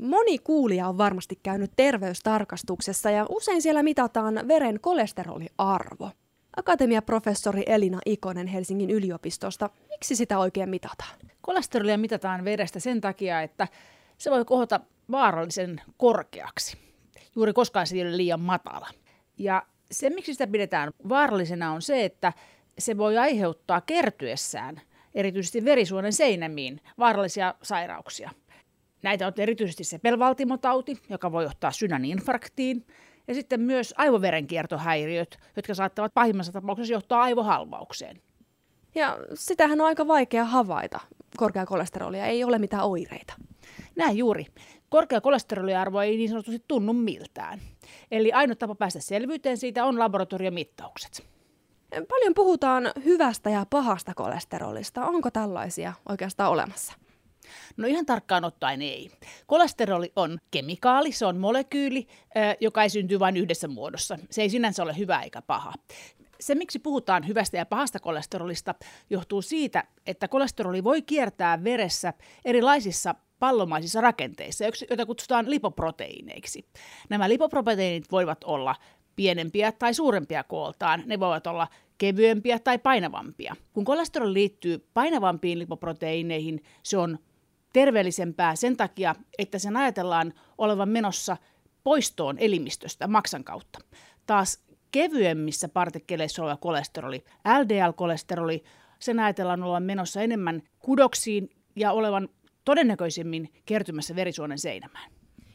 Moni kuulija on varmasti käynyt terveystarkastuksessa ja usein siellä mitataan veren kolesteroliarvo. Akatemiaprofessori Elina Ikonen Helsingin yliopistosta. Miksi sitä oikein mitataan? Kolesterolia mitataan verestä sen takia, että se voi kohota vaarallisen korkeaksi, juuri koskaan se ei ole liian matala. Ja se, miksi sitä pidetään vaarallisena, on se, että se voi aiheuttaa kertyessään erityisesti verisuonen seinämiin vaarallisia sairauksia. Näitä on erityisesti sepelvaltimotauti, joka voi johtaa sydäninfarktiin, ja sitten myös aivoverenkiertohäiriöt, jotka saattavat pahimmassa tapauksessa johtaa aivohalvaukseen. Ja sitähän on aika vaikea havaita. Korkea kolesterolia ei ole mitään oireita. Näin juuri. Korkea kolesteroliarvo ei niin sanotusti tunnu miltään. Eli ainoa tapa päästä selvyyteen siitä on laboratoriomittaukset. Paljon puhutaan hyvästä ja pahasta kolesterolista. Onko tällaisia oikeastaan olemassa? No ihan tarkkaan ottaen ei. Kolesteroli on kemikaali, se on molekyyli, joka ei synty vain yhdessä muodossa. Se ei sinänsä ole hyvä eikä paha. Se, miksi puhutaan hyvästä ja pahasta kolesterolista, johtuu siitä, että kolesteroli voi kiertää veressä erilaisissa pallomaisissa rakenteissa, joita kutsutaan lipoproteiineiksi. Nämä lipoproteiinit voivat olla pienempiä tai suurempia kooltaan. Ne voivat olla kevyempiä tai painavampia. Kun kolesteroli liittyy painavampiin lipoproteiineihin, se on terveellisempää sen takia, että sen ajatellaan olevan menossa poistoon elimistöstä maksan kautta. Taas kevyemmissä partikkeleissa oleva kolesteroli, LDL-kolesteroli, sen ajatellaan olevan menossa enemmän kudoksiin ja olevan todennäköisemmin kertymässä verisuonen seinämään.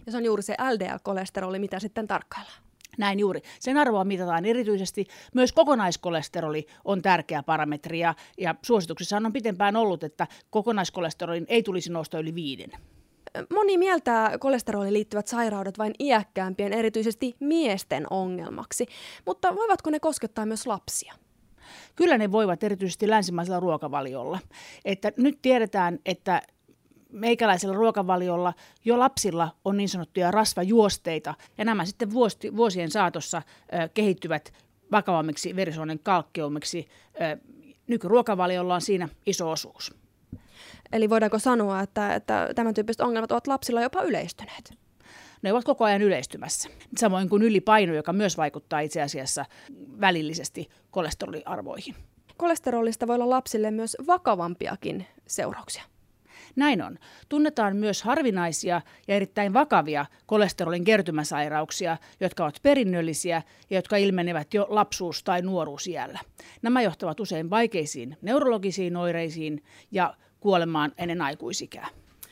Ja se on juuri se LDL-kolesteroli, mitä sitten tarkkaillaan. Näin juuri. Sen arvoa mitataan erityisesti. Myös kokonaiskolesteroli on tärkeä parametri ja, ja suosituksissa on pitempään ollut, että kokonaiskolesterolin ei tulisi nousta yli viiden. Moni mieltää kolesteroliin liittyvät sairaudet vain iäkkäämpien, erityisesti miesten ongelmaksi, mutta voivatko ne koskettaa myös lapsia? Kyllä ne voivat erityisesti länsimaisella ruokavaliolla. Että nyt tiedetään, että meikäläisellä ruokavaliolla jo lapsilla on niin sanottuja rasvajuosteita, ja nämä sitten vuosien saatossa kehittyvät vakavammiksi verisuonen kalkkeumiksi. Nykyruokavaliolla on siinä iso osuus. Eli voidaanko sanoa, että, että tämän tyyppiset ongelmat ovat lapsilla jopa yleistyneet? Ne ovat koko ajan yleistymässä. Samoin kuin ylipaino, joka myös vaikuttaa itse asiassa välillisesti kolesteroliarvoihin. Kolesterolista voi olla lapsille myös vakavampiakin seurauksia. Näin on. Tunnetaan myös harvinaisia ja erittäin vakavia kolesterolin kertymäsairauksia, jotka ovat perinnöllisiä ja jotka ilmenevät jo lapsuus- tai nuoruusiällä. Nämä johtavat usein vaikeisiin neurologisiin oireisiin ja kuolemaan ennen aikuisikää.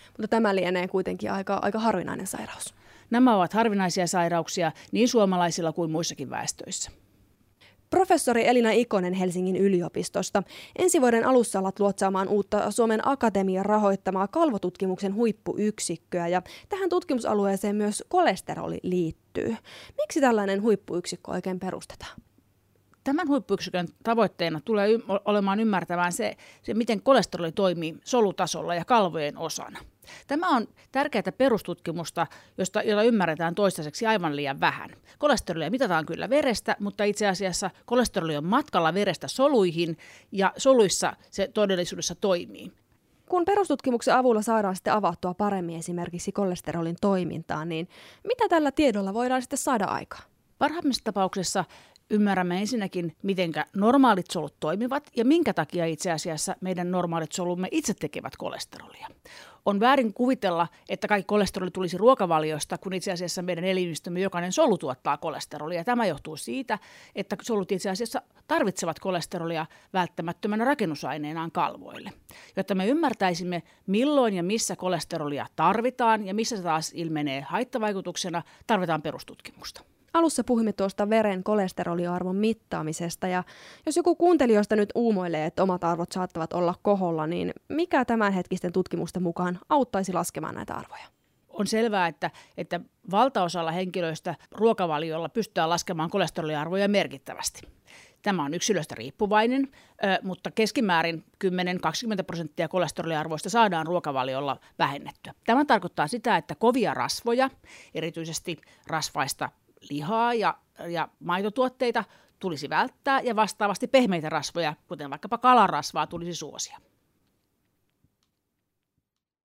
Mutta tämä lienee kuitenkin aika, aika harvinainen sairaus. Nämä ovat harvinaisia sairauksia niin suomalaisilla kuin muissakin väestöissä. Professori Elina Ikonen Helsingin yliopistosta. Ensi vuoden alussa alat luotsaamaan uutta Suomen Akatemian rahoittamaa kalvotutkimuksen huippuyksikköä ja tähän tutkimusalueeseen myös kolesteroli liittyy. Miksi tällainen huippuyksikkö oikein perustetaan? Tämän huippuyksikön tavoitteena tulee y- olemaan ymmärtämään se, se, miten kolesteroli toimii solutasolla ja kalvojen osana. Tämä on tärkeää perustutkimusta, josta, jota ymmärretään toistaiseksi aivan liian vähän. Kolesterolia mitataan kyllä verestä, mutta itse asiassa kolesteroli on matkalla verestä soluihin ja soluissa se todellisuudessa toimii. Kun perustutkimuksen avulla saadaan sitten avattua paremmin esimerkiksi kolesterolin toimintaa, niin mitä tällä tiedolla voidaan sitten saada aikaan? Parhaimmassa tapauksessa ymmärrämme ensinnäkin, miten normaalit solut toimivat ja minkä takia itse asiassa meidän normaalit solumme itse tekevät kolesterolia. On väärin kuvitella, että kaikki kolesteroli tulisi ruokavaliosta, kun itse asiassa meidän elimistömme jokainen solu tuottaa kolesterolia. Tämä johtuu siitä, että solut itse asiassa tarvitsevat kolesterolia välttämättömänä rakennusaineenaan kalvoille. Jotta me ymmärtäisimme, milloin ja missä kolesterolia tarvitaan ja missä se taas ilmenee haittavaikutuksena, tarvitaan perustutkimusta. Alussa puhuimme tuosta veren kolesteroliarvon mittaamisesta ja jos joku kuuntelijoista nyt uumoilee, että omat arvot saattavat olla koholla, niin mikä tämänhetkisten tutkimusten mukaan auttaisi laskemaan näitä arvoja? On selvää, että, että valtaosalla henkilöistä ruokavaliolla pystytään laskemaan kolesteroliarvoja merkittävästi. Tämä on yksilöstä riippuvainen, mutta keskimäärin 10-20 prosenttia kolesteroliarvoista saadaan ruokavaliolla vähennettyä. Tämä tarkoittaa sitä, että kovia rasvoja, erityisesti rasvaista lihaa ja, ja maitotuotteita tulisi välttää ja vastaavasti pehmeitä rasvoja, kuten vaikkapa kalarasvaa, tulisi suosia.